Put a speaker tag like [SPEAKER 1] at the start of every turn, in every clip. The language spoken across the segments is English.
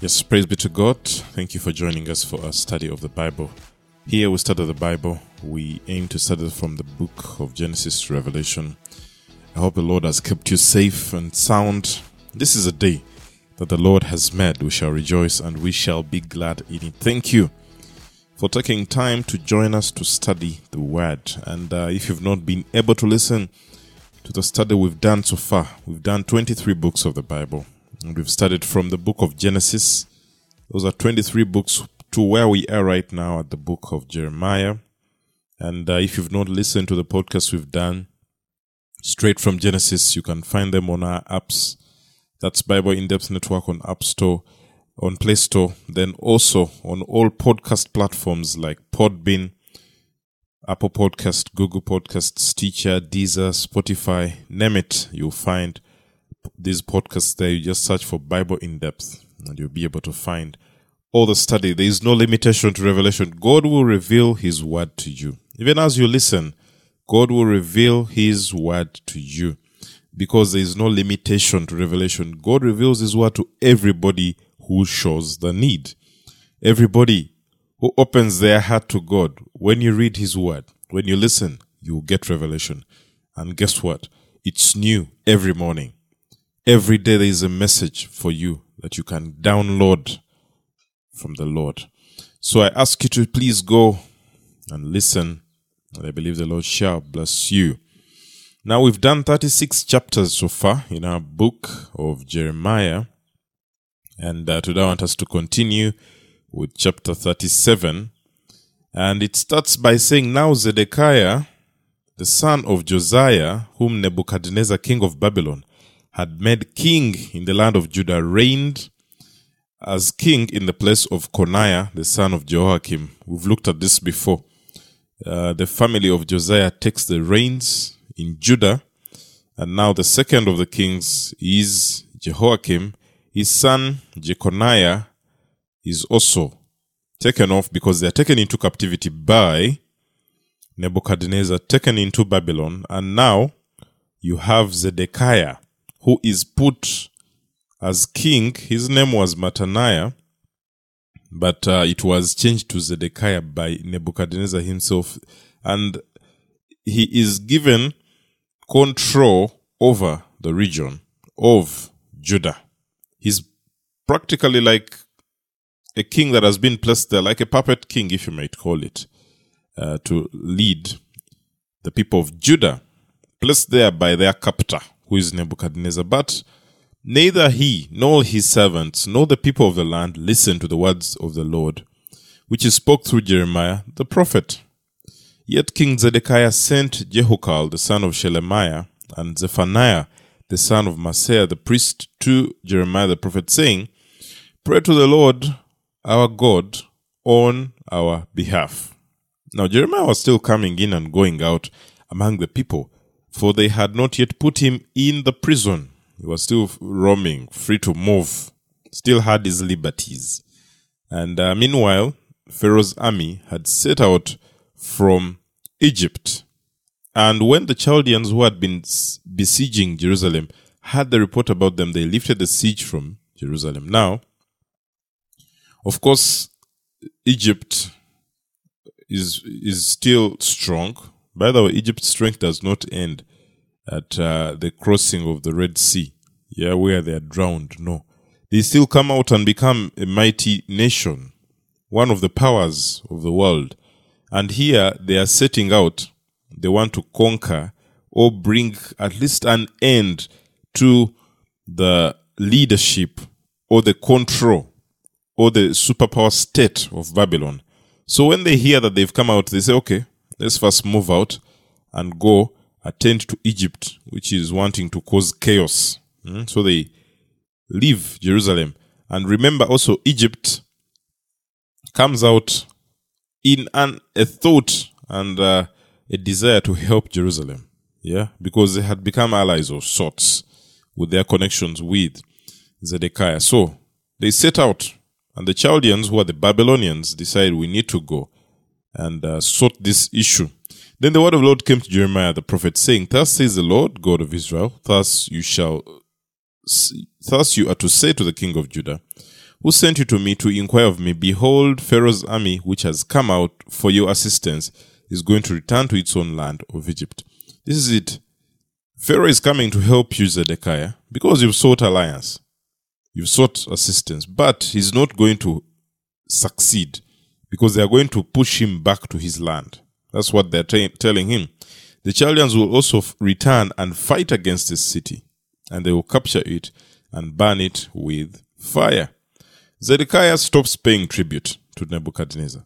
[SPEAKER 1] Yes, praise be to God. Thank you for joining us for our study of the Bible. Here we study the Bible. We aim to study from the book of Genesis to Revelation. I hope the Lord has kept you safe and sound. This is a day that the Lord has made. We shall rejoice and we shall be glad in it. Thank you for taking time to join us to study the Word. And uh, if you've not been able to listen to the study we've done so far, we've done 23 books of the Bible. And we've studied from the book of Genesis. Those are 23 books to where we are right now at the book of Jeremiah. And uh, if you've not listened to the podcast we've done straight from Genesis, you can find them on our apps. That's Bible In Depth Network on App Store, on Play Store, then also on all podcast platforms like Podbean, Apple Podcast, Google Podcasts, Stitcher, Deezer, Spotify, name it, you'll find these podcasts there. You just search for Bible in depth and you'll be able to find all the study. There is no limitation to revelation. God will reveal his word to you. Even as you listen, God will reveal his word to you because there is no limitation to revelation. God reveals his word to everybody who shows the need. Everybody who opens their heart to God, when you read his word, when you listen, you will get revelation. And guess what? It's new every morning. Every day there is a message for you that you can download from the Lord. So I ask you to please go and listen. And I believe the Lord shall bless you. Now we've done 36 chapters so far in our book of Jeremiah. And uh, today I want us to continue with chapter 37. And it starts by saying, Now Zedekiah, the son of Josiah, whom Nebuchadnezzar, king of Babylon, had made king in the land of Judah, reigned as king in the place of Coniah, the son of Jehoiakim. We've looked at this before. Uh, the family of Josiah takes the reins in Judah, and now the second of the kings is Jehoiakim. His son Jeconiah is also taken off because they are taken into captivity by Nebuchadnezzar, taken into Babylon, and now you have Zedekiah, who is put as king. His name was Mattaniah, but uh, it was changed to Zedekiah by Nebuchadnezzar himself. And he is given control over the region of Judah. He's practically like a king that has been placed there, like a puppet king, if you might call it, uh, to lead the people of Judah, placed there by their captor, who is Nebuchadnezzar. But neither he nor his servants nor the people of the land listened to the words of the Lord, which he spoke through Jeremiah the prophet. Yet King Zedekiah sent Jehukal the son of Shelemiah and Zephaniah the son of Maaseiah the priest to Jeremiah the prophet, saying, Pray to the Lord our God on our behalf. Now Jeremiah was still coming in and going out among the people, for they had not yet put him in the prison. He was still roaming, free to move, still had his liberties. And uh, meanwhile, Pharaoh's army had set out from Egypt. And when the Chaldeans who had been besieging Jerusalem had the report about them, they lifted the siege from Jerusalem. Now, of course, Egypt is is still strong. By the way, Egypt's strength does not end at uh, the crossing of the Red Sea, yeah, where they are drowned. No, they still come out and become a mighty nation, one of the powers of the world. And here they are setting out. They want to conquer or bring at least an end to the leadership or the control or the superpower state of Babylon. So when they hear that they've come out, they say, okay, let's first move out and go attend to Egypt, which is wanting to cause chaos. Mm? So they leave Jerusalem. And remember also, Egypt comes out in an, a thought and uh, a desire to help Jerusalem. Yeah, because they had become allies of sorts with their connections with Zedekiah. So they set out and the Chaldeans, who are the Babylonians, decide we need to go and uh, sort this issue. Then the word of the Lord came to Jeremiah the prophet, saying, Thus says the Lord God of Israel, thus you shall, thus you are to say to the king of Judah, Who sent you to me to inquire of me? Behold, Pharaoh's army, which has come out for your assistance, is going to return to its own land of Egypt. This is it. Pharaoh is coming to help you, Zedekiah, because you've sought alliance. You've sought assistance, but he's not going to succeed because they are going to push him back to his land. That's what they're t- telling him. The Chaldeans will also f- return and fight against this city, and they will capture it and burn it with fire. Zedekiah stops paying tribute to Nebuchadnezzar.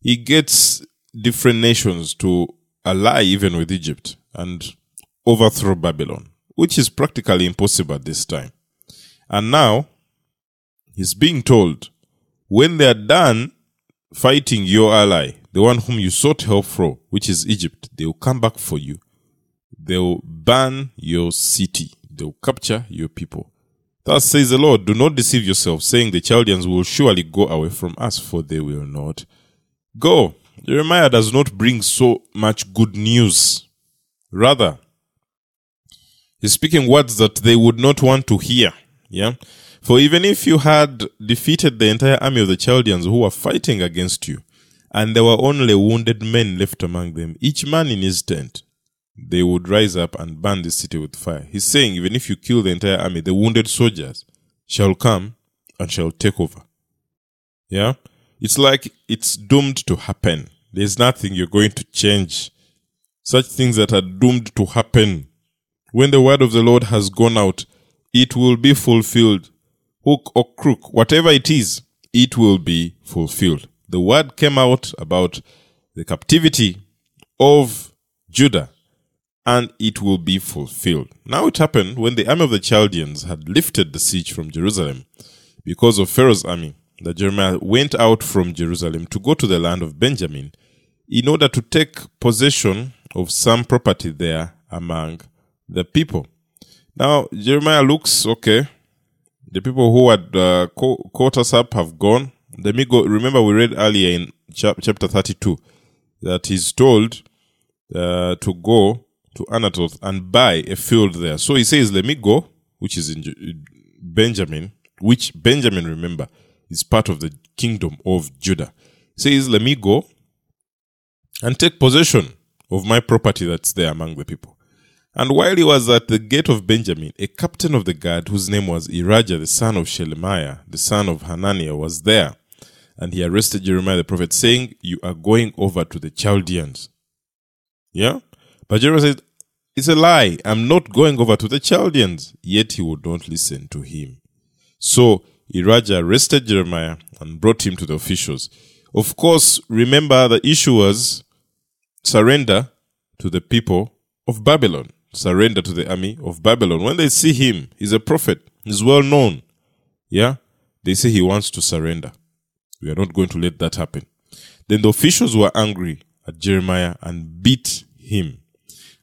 [SPEAKER 1] He gets different nations to ally even with Egypt and overthrow Babylon, which is practically impossible at this time. And now he's being told when they are done fighting your ally, the one whom you sought help from, which is Egypt, they will come back for you. They will burn your city. They will capture your people. Thus says the Lord, do not deceive yourself, saying the Chaldeans will surely go away from us, for they will not go. Jeremiah does not bring so much good news. Rather, he's speaking words that they would not want to hear. Yeah. For even if you had defeated the entire army of the Chaldeans who were fighting against you, and there were only wounded men left among them, each man in his tent, they would rise up and burn the city with fire. He's saying, even if you kill the entire army, the wounded soldiers shall come and shall take over. Yeah? It's like it's doomed to happen. There's nothing you're going to change. Such things that are doomed to happen. When the word of the Lord has gone out, it will be fulfilled. Hook or crook, whatever it is, it will be fulfilled. The word came out about the captivity of Judah and it will be fulfilled. Now it happened when the army of the Chaldeans had lifted the siege from Jerusalem because of Pharaoh's army that Jeremiah went out from Jerusalem to go to the land of Benjamin in order to take possession of some property there among the people. Now Jeremiah looks okay. The people who had uh, caught us up have gone. Let me go. Remember, we read earlier in chapter 32 that he's told uh, to go to Anathoth and buy a field there. So he says, Let me go, which is in Benjamin, which Benjamin, remember, is part of the kingdom of Judah. He says, Let me go and take possession of my property that's there among the people. And while he was at the gate of Benjamin, a captain of the guard, whose name was Irijah, the son of Shelemiah, the son of Hananiah, was there. And he arrested Jeremiah the prophet, saying, You are going over to the Chaldeans. Yeah? But Jeremiah said, It's a lie. I'm not going over to the Chaldeans. Yet he would not listen to him. So Irijah arrested Jeremiah and brought him to the officials. Of course, remember the issue was surrender to the people of Babylon. Surrender to the army of Babylon. When they see him, he's a prophet, he's well known. Yeah? They say he wants to surrender. We are not going to let that happen. Then the officials were angry at Jeremiah and beat him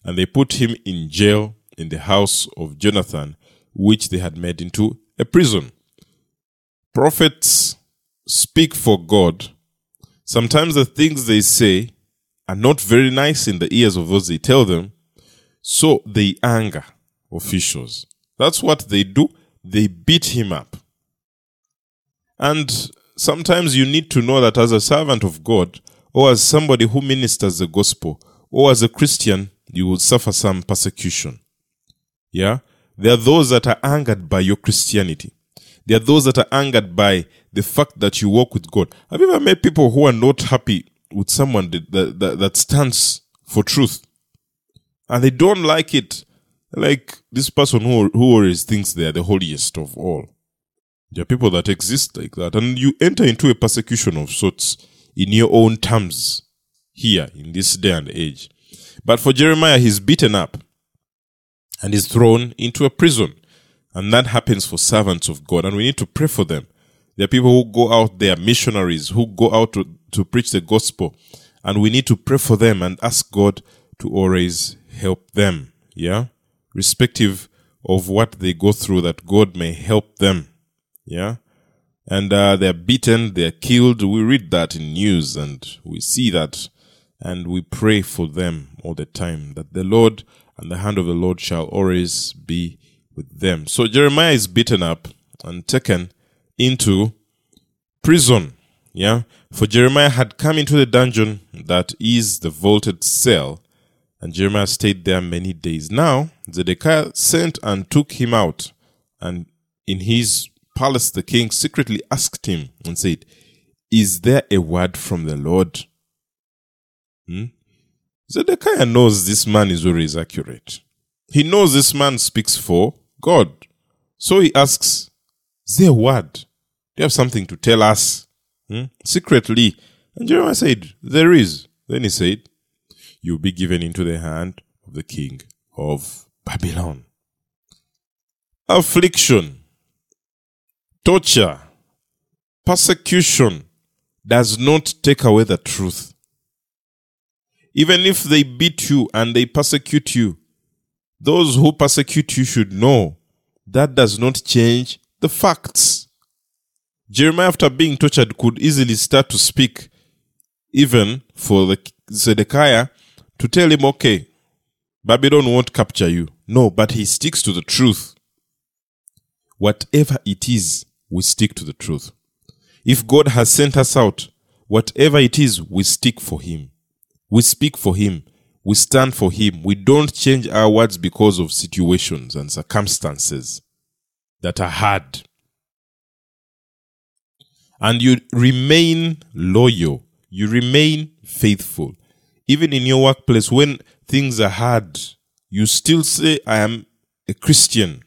[SPEAKER 1] and they put him in jail in the house of Jonathan, which they had made into a prison. Prophets speak for God. Sometimes the things they say are not very nice in the ears of those they tell them, so they anger officials. That's what they do. They beat him up. And sometimes you need to know that as a servant of God, or as somebody who ministers the gospel, or as a Christian, you will suffer some persecution. Yeah? There are those that are angered by your Christianity. There are those that are angered by the fact that you walk with God. Have you ever met people who are not happy with someone that, that, that stands for truth? And they don't like it. Like this person who, who always thinks they are the holiest of all. There are people that exist like that. And you enter into a persecution of sorts in your own terms here in this day and age. But for Jeremiah, he's beaten up and is thrown into a prison. And that happens for servants of God. And we need to pray for them. There are people who go out there, missionaries who go out to, to preach the gospel. And we need to pray for them and ask God to always help them. Yeah. Respective of what they go through, that God may help them. Yeah. And uh, they're beaten, they're killed. We read that in news and we see that and we pray for them all the time that the Lord and the hand of the Lord shall always be with them. So Jeremiah is beaten up and taken into prison. Yeah. For Jeremiah had come into the dungeon that is the vaulted cell, and Jeremiah stayed there many days. Now, Zedekiah sent and took him out, and in his palace the king secretly asked him and said, Is there a word from the Lord? Hmm? Zedekiah knows this man is always accurate. He knows this man speaks for God. So he asks, Is there a word? Do you have something to tell us? Hmm? Secretly. And Jeremiah said, There is. Then he said, You'll be given into the hand of the king of Babylon. Affliction, torture, persecution does not take away the truth. Even if they beat you and they persecute you, those who persecute you should know that does not change the facts. Jeremiah, after being tortured, could easily start to speak, even for the Zedekiah to tell him, okay, Babylon won't capture you. No, but he sticks to the truth. Whatever it is, we stick to the truth. If God has sent us out, whatever it is, we stick for Him. We speak for Him. We stand for Him. We don't change our words because of situations and circumstances that are hard. And you remain loyal. You remain faithful. Even in your workplace, when things are hard, you still say, I am a Christian.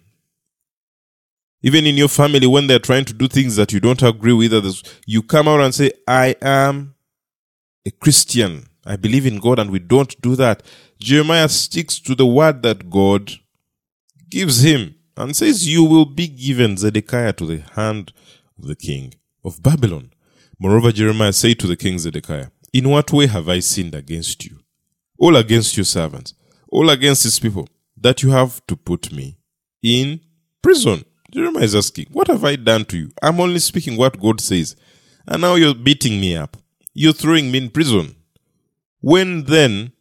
[SPEAKER 1] Even in your family, when they're trying to do things that you don't agree with others, you come out and say, I am a Christian. I believe in God and we don't do that. Jeremiah sticks to the word that God gives him and says, You will be given Zedekiah to the hand of the king of Babylon. Moreover, Jeremiah said to the king Zedekiah, In what way have I sinned against you? All against your servants, all against his people, that you have to put me in prison. Jeremiah is asking, What have I done to you? I'm only speaking what God says. And now you're beating me up. You're throwing me in prison. When then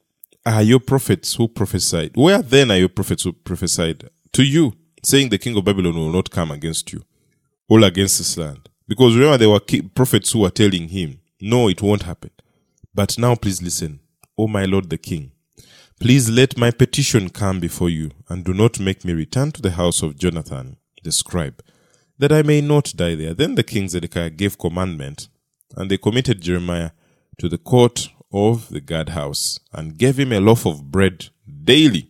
[SPEAKER 1] are your prophets who prophesied? Where then are your prophets who prophesied to you, saying the king of Babylon will not come against you, all against this land? Because remember, there were prophets who were telling him, No, it won't happen. But now please listen, O my lord the king. Please let my petition come before you, and do not make me return to the house of Jonathan, the scribe, that I may not die there. Then the king Zedekiah gave commandment, and they committed Jeremiah to the court of the guard house and gave him a loaf of bread daily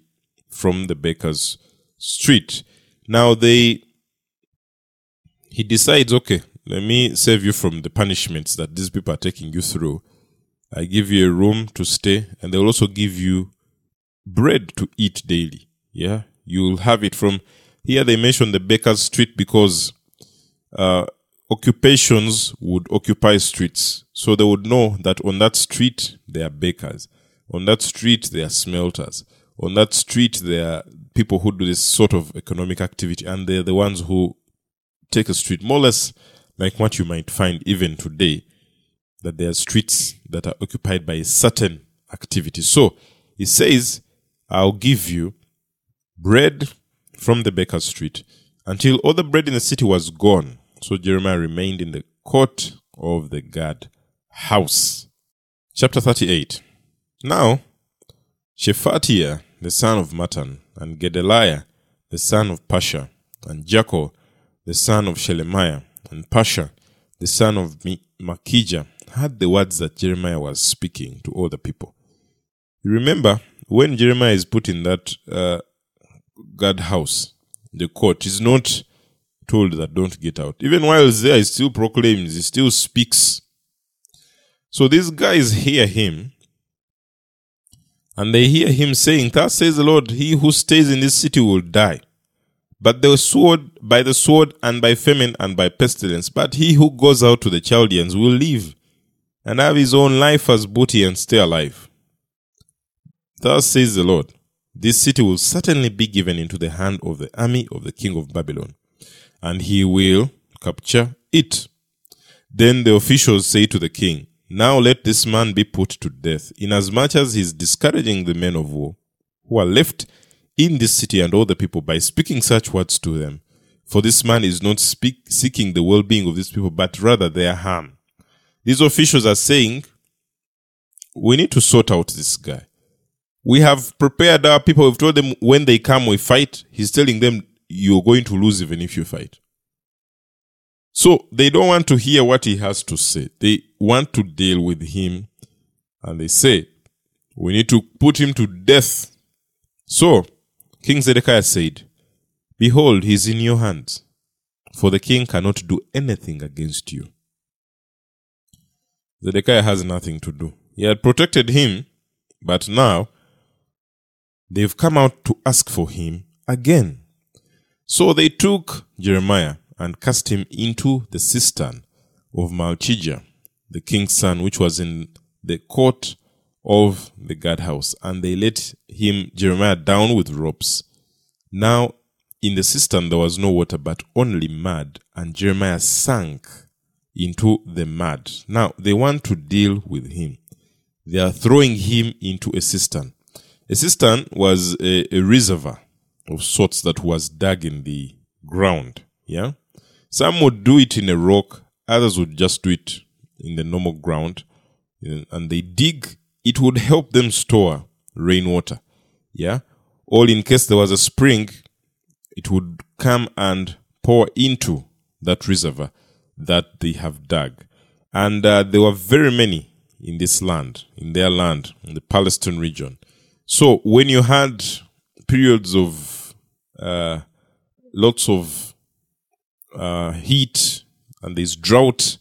[SPEAKER 1] from the baker's street. Now they he decides, okay, let me save you from the punishments that these people are taking you through. I give you a room to stay, and they'll also give you bread to eat daily. Yeah, you'll have it from here. They mention the baker's street because uh, occupations would occupy streets. So they would know that on that street there are bakers. On that street there are smelters. On that street there are people who do this sort of economic activity and they're the ones who take a street more or less like what you might find even today that there are streets that are occupied by a certain activity. So he says, I'll give you bread from the baker's street until all the bread in the city was gone so Jeremiah remained in the court of the guard house. Chapter 38. Now, Shephatiah, the son of Mattan, and Gedaliah, the son of Pashhur, and Jucal, the son of Shelemiah, and Pashhur, the son of Malchijah, heard the words that Jeremiah was speaking to all the people. Remember, when Jeremiah is put in that uh, guard house, the court is not told that don't get out. Even while there, he still proclaims, he still speaks. So these guys hear him and they hear him saying, Thus says the Lord, he who stays in this city will die. But the sword, by the sword, and by famine, and by pestilence. But he who goes out to the Chaldeans will live, and have his own life as booty, and stay alive. Thus says the Lord, this city will certainly be given into the hand of the army of the king of Babylon and he will capture it. Then the officials say to the king, Now let this man be put to death, inasmuch as he is discouraging the men of war who are left in this city and all the people by speaking such words to them. For this man is not speak, seeking the well-being of these people, but rather their harm. These officials are saying, we need to sort out this guy. We have prepared our people. We've told them when they come, we fight. He's telling them, you're going to lose even if you fight. So they don't want to hear what he has to say. They want to deal with him. And they say, we need to put him to death. So King Zedekiah said, Behold, he is in your hands, for the king cannot do anything against you. Zedekiah has nothing to do. He had protected him, but now they've come out to ask for him again. So they took Jeremiah and cast him into the cistern of Malchijah, the king's son, which was in the court of the guardhouse, and they let him, Jeremiah, down with ropes. Now, in the cistern there was no water, but only mud, and Jeremiah sank into the mud. Now, they want to deal with him. They are throwing him into a cistern. A cistern was a, a reservoir of sorts that was dug in the ground. Yeah. Some would do it in a rock, others would just do it in the normal ground. And they dig, it would help them store rainwater. Yeah. Or in case there was a spring, it would come and pour into that reservoir that they have dug. And uh, there were very many in this land, in their land, in the Palestine region. So when you had periods of uh, lots of uh, heat and there's drought,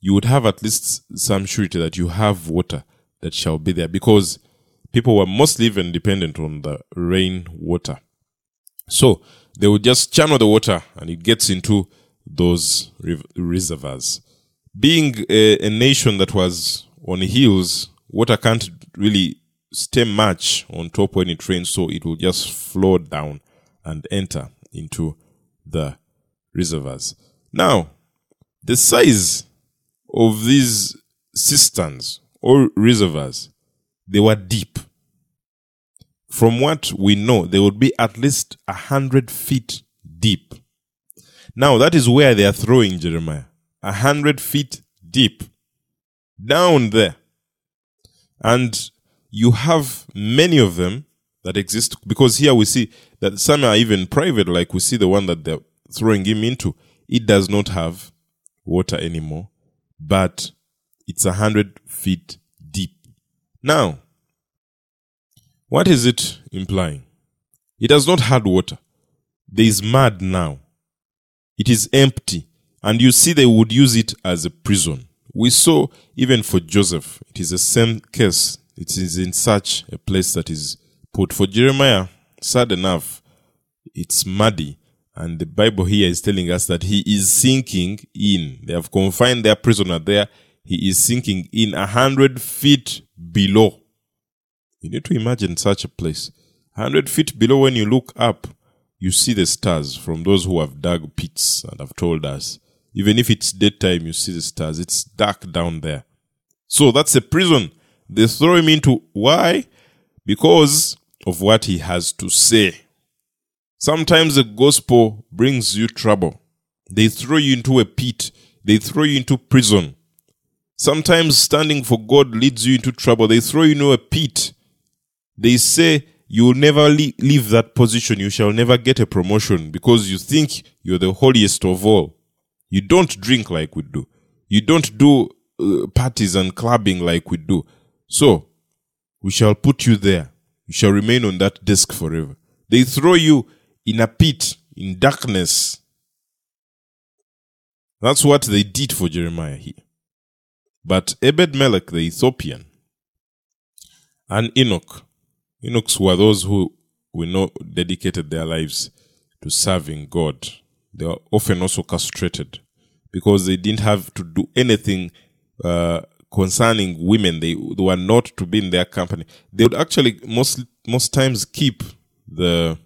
[SPEAKER 1] you would have at least some surety that you have water that shall be there because people were mostly even dependent on the rain water. So they would just channel the water and it gets into those reservoirs. Being a, a nation that was on hills, water can't really stay much on top when it rains, so it will just flow down and enter into the reservoirs. Now, the size of these cisterns or reservoirs, they were deep. From what we know, they would be at least a hundred feet deep. Now that is where they are throwing Jeremiah. A hundred feet deep. Down there. And you have many of them that exist because here we see that some are even private, like we see the one that they're throwing him into. It does not have water anymore, but it's a hundred feet deep. Now, what is it implying? It has not had water. There is mud now. It is empty. And you see, they would use it as a prison. We saw even for Joseph, it is the same case. It is in such a place that is put. For Jeremiah, sad enough, it's muddy. And the Bible here is telling us that he is sinking in. They have confined their prisoner there. He is sinking in a hundred feet below. You need to imagine such a place. Hundred feet below, when you look up, you see the stars from those who have dug pits and have told us. Even if it's daytime, you see the stars. It's dark down there. So that's a prison they throw him into. Why? Because of what he has to say. Sometimes the gospel brings you trouble. They throw you into a pit. They throw you into prison. Sometimes standing for God leads you into trouble. They throw you into a pit. They say you will never leave that position. You shall never get a promotion because you think you're the holiest of all. You don't drink like we do. You don't do uh, parties and clubbing like we do. So, we shall put you there. You shall remain on that desk forever. They throw you in a pit, in darkness. That's what they did for Jeremiah here. But Ebed Melech the Ethiopian and eunuch, Eunuchs were those who we know dedicated their lives to serving God. They were often also castrated because they didn't have to do anything uh, concerning women. They, they were not to be in their company. They would actually most most times keep the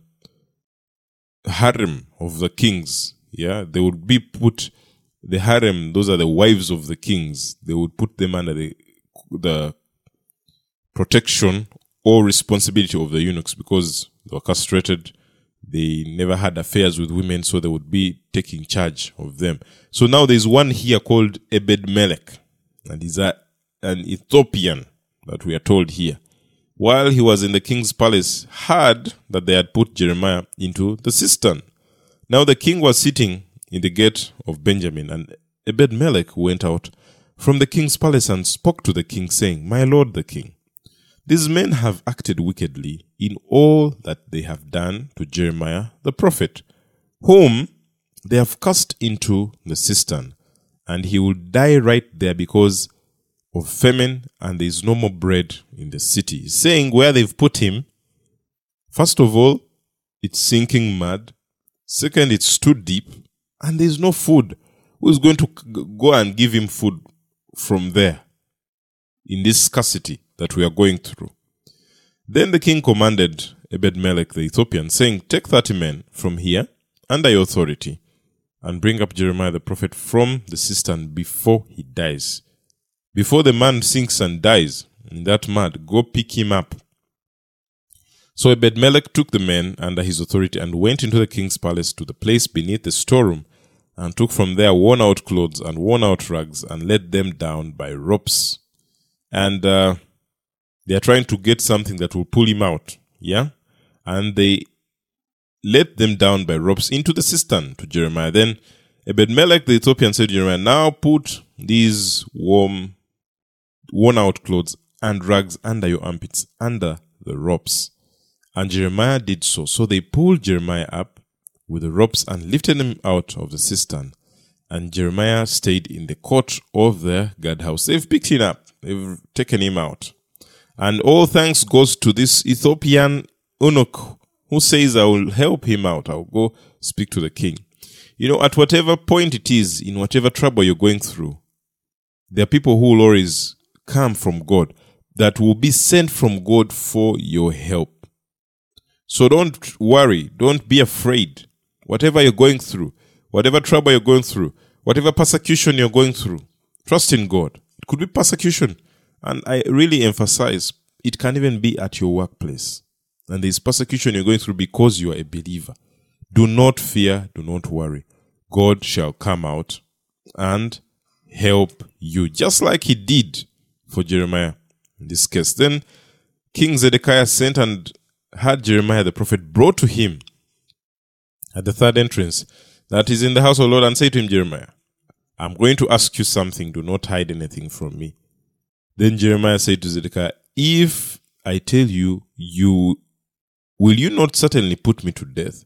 [SPEAKER 1] harem of the kings. Yeah, they would be put the harem. Those are the wives of the kings. They would put them under the the protection or responsibility of the eunuchs because they were castrated. They never had affairs with women, so they would be taking charge of them. So now there's one here called Ebed Melech, and he's a, an Ethiopian that we are told here. While he was in the king's palace, heard that they had put Jeremiah into the cistern. Now the king was sitting in the gate of Benjamin, and Ebed Melech went out from the king's palace and spoke to the king, saying, My lord the king, these men have acted wickedly in all that they have done to Jeremiah the prophet, whom they have cast into the cistern, and he will die right there because of famine, and there is no more bread in the city. Saying where they've put him, first of all, it's sinking mud. Second, it's too deep, and there's no food. Who's going to go and give him food from there in this scarcity that we are going through? Then the king commanded Ebed Melech the Ethiopian, saying, Take thirty men from here under your authority, and bring up Jeremiah the prophet from the cistern before he dies. Before the man sinks and dies in that mud, go pick him up. So Ebed Melech took the men under his authority and went into the king's palace to the place beneath the storeroom, and took from there worn out clothes and worn out rags, and let them down by ropes. And uh, they are trying to get something that will pull him out. Yeah? And they let them down by ropes into the cistern to Jeremiah. Then Ebed Melech the Ethiopian said to Jeremiah, Now put these warm, worn out clothes and rags under your armpits, under the ropes. And Jeremiah did so. So they pulled Jeremiah up with the ropes and lifted him out of the cistern. And Jeremiah stayed in the court of the guardhouse. They've picked him up. They've taken him out. And all thanks goes to this Ethiopian eunuch who says, I will help him out. I'll go speak to the king. You know, at whatever point it is, in whatever trouble you're going through, there are people who will always come from God that will be sent from God for your help. So don't worry. Don't be afraid. Whatever you're going through, whatever trouble you're going through, whatever persecution you're going through, trust in God. It could be persecution. And I really emphasize it can even be at your workplace. And there's persecution you're going through because you are a believer. Do not fear, do not worry. God shall come out and help you, just like he did for Jeremiah in this case. Then King Zedekiah sent and had Jeremiah the prophet brought to him at the third entrance that is in the house of the Lord and said to him, Jeremiah, I'm going to ask you something. Do not hide anything from me. Then Jeremiah said to Zedekiah, If I tell you, you will you not certainly put me to death?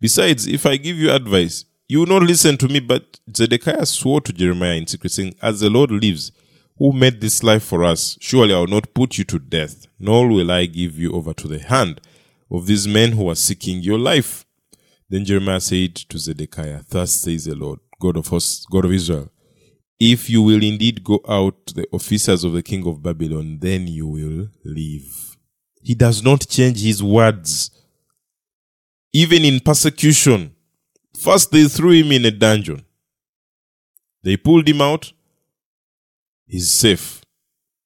[SPEAKER 1] Besides, if I give you advice, you will not listen to me. But Zedekiah swore to Jeremiah in secret, saying, As the Lord lives, who made this life for us, surely I will not put you to death, nor will I give you over to the hand of these men who are seeking your life. Then Jeremiah said to Zedekiah, Thus says the Lord, God of hosts, God of Israel, if you will indeed go out to the officers of the king of Babylon, then you will live. He does not change his words. Even in persecution, first they threw him in a dungeon. They pulled him out. He's safe.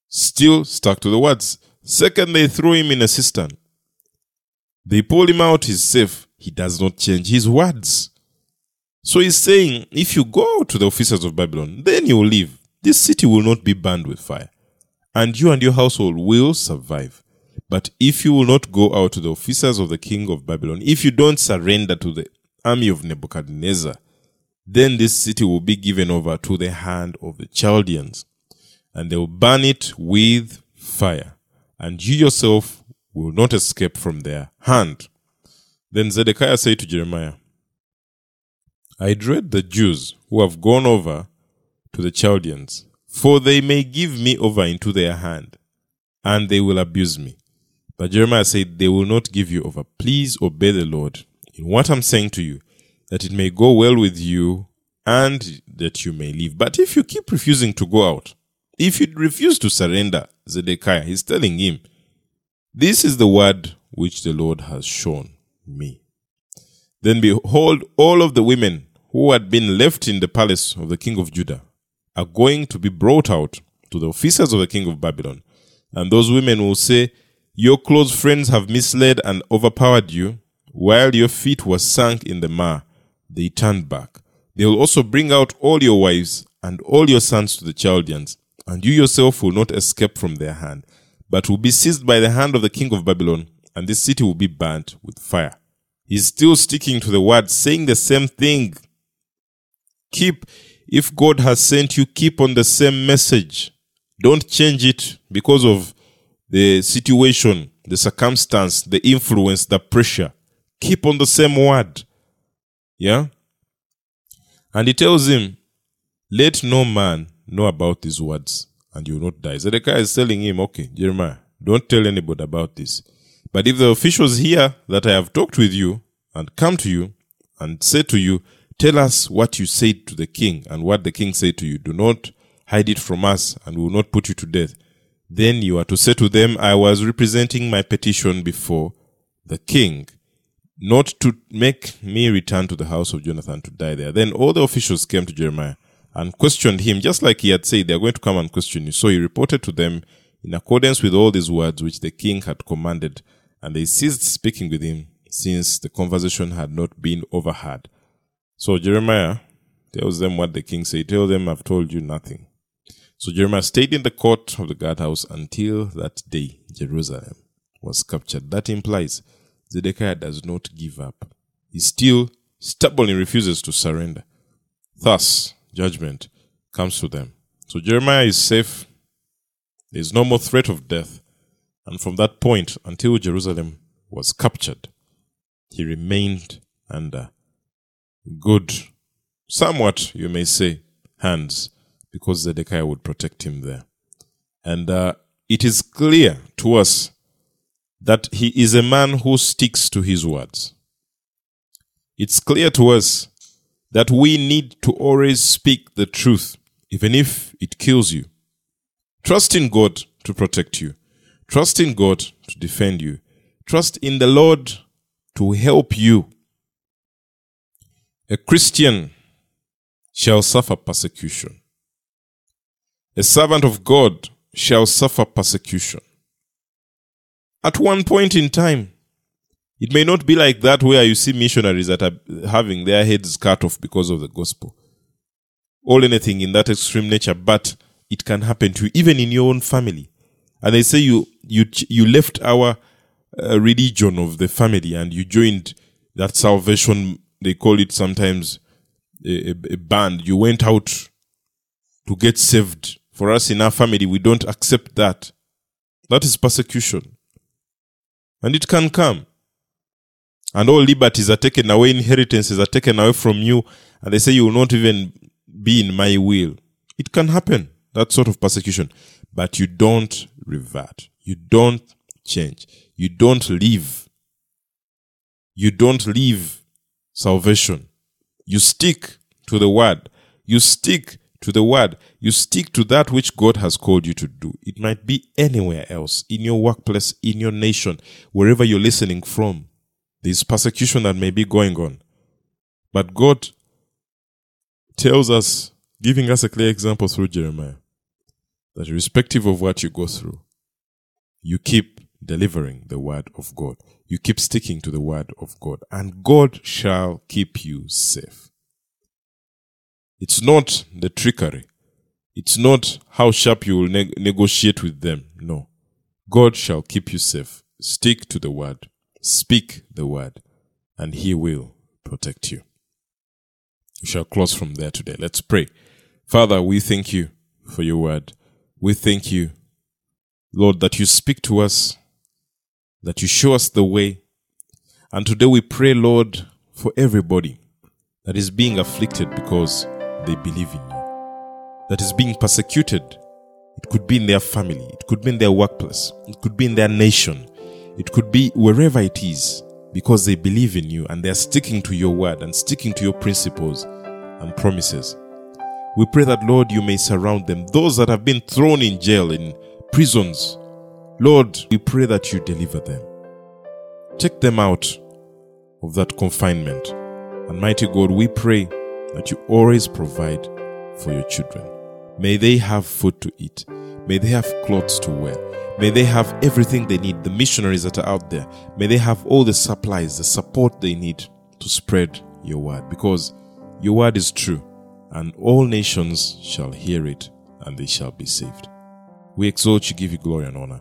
[SPEAKER 1] Still stuck to the words. Second, they threw him in a cistern. They pulled him out. He's safe. He does not change his words. So he's saying, if you go to the officers of Babylon, then you will live. This city will not be burned with fire, and you and your household will survive. But if you will not go out to the officers of the king of Babylon, if you don't surrender to the army of Nebuchadnezzar, then this city will be given over to the hand of the Chaldeans, and they will burn it with fire, and you yourself will not escape from their hand. Then Zedekiah said to Jeremiah, I dread the Jews who have gone over to the Chaldeans, for they may give me over into their hand, and they will abuse me. But Jeremiah said, They will not give you over. Please obey the Lord in what I'm saying to you, that it may go well with you and that you may live. But if you keep refusing to go out, if you refuse to surrender, Zedekiah, he's telling him, This is the word which the Lord has shown me. Then behold, all of the women who had been left in the palace of the king of Judah are going to be brought out to the officers of the king of Babylon. And those women will say, Your close friends have misled and overpowered you, while your feet were sunk in the mire, they turned back. They will also bring out all your wives and all your sons to the Chaldeans, and you yourself will not escape from their hand, but will be seized by the hand of the king of Babylon, and this city will be burnt with fire. He's still sticking to the word, saying the same thing. Keep, if God has sent you, keep on the same message. Don't change it because of the situation, the circumstance, the influence, the pressure. Keep on the same word. Yeah? And he tells him, Let no man know about these words, and you will not die. Zedekiah is telling him, Okay, Jeremiah, don't tell anybody about this. But if the officials hear that I have talked with you and come to you and say to you, Tell us what you said to the king and what the king said to you. Do not hide it from us, and we will not put you to death. Then you are to say to them, I was representing my petition before the king, not to make me return to the house of Jonathan to die there. Then all the officials came to Jeremiah and questioned him, just like he had said, they are going to come and question you. So he reported to them in accordance with all these words which the king had commanded, and they ceased speaking with him, since the conversation had not been overheard. So Jeremiah tells them what the king said. Tell them, I've told you nothing. So Jeremiah stayed in the court of the guardhouse until that day Jerusalem was captured. That implies Zedekiah does not give up. He still stubbornly refuses to surrender. Thus, judgment comes to them. So Jeremiah is safe. There is no more threat of death. And from that point until Jerusalem was captured, he remained under good, somewhat, you may say, hands, because Zedekiah would protect him there. And uh, it is clear to us that he is a man who sticks to his words. It's clear to us that we need to always speak the truth, even if it kills you. Trust in God to protect you. Trust in God to defend you. Trust in the Lord to help you. A Christian shall suffer persecution. A servant of God shall suffer persecution. At one point in time, it may not be like that where you see missionaries that are having their heads cut off because of the gospel or anything in that extreme nature, but it can happen to you, even in your own family. And they say you, you, you left our uh, religion of the family and you joined that salvation, they call it sometimes a, a, a band. You went out to get saved. For us in our family, we don't accept that. That is persecution. And it can come. And all liberties are taken away, inheritances are taken away from you, and they say you will not even be in my will. It can happen, that sort of persecution. But you don't revert. You don't change. You don't leave. You don't leave salvation. You stick to the word. You stick to the word. You stick to that which God has called you to do. It might be anywhere else, in your workplace, in your nation, wherever you're listening from. There's persecution that may be going on. But God tells us, giving us a clear example through Jeremiah, that irrespective of what you go through, you keep delivering the word of God. You keep sticking to the word of God, and God shall keep you safe. It's not the trickery. It's not how sharp you will ne- negotiate with them. No. God shall keep you safe. Stick to the word. Speak the word, and he will protect you. We shall close from there today. Let's pray. Father, we thank you for your word. We thank you, Lord, that you speak to us, that you show us the way. And today we pray, Lord, for everybody that is being afflicted because they believe in you, that is being persecuted. It could be in their family, it could be in their workplace, it could be in their nation, it could be wherever it is because they believe in you and they are sticking to your word and sticking to your principles and promises. We pray that, Lord, you may surround them. Those that have been thrown in jail, in prisons, Lord, we pray that you deliver them. Take them out of that confinement. And mighty God, we pray that you always provide for your children. May they have food to eat. May they have clothes to wear. May they have everything they need, the missionaries that are out there. May they have all the supplies, the support they need to spread your word because your word is true and all nations shall hear it and they shall be saved. We exalt you, give you glory and honor.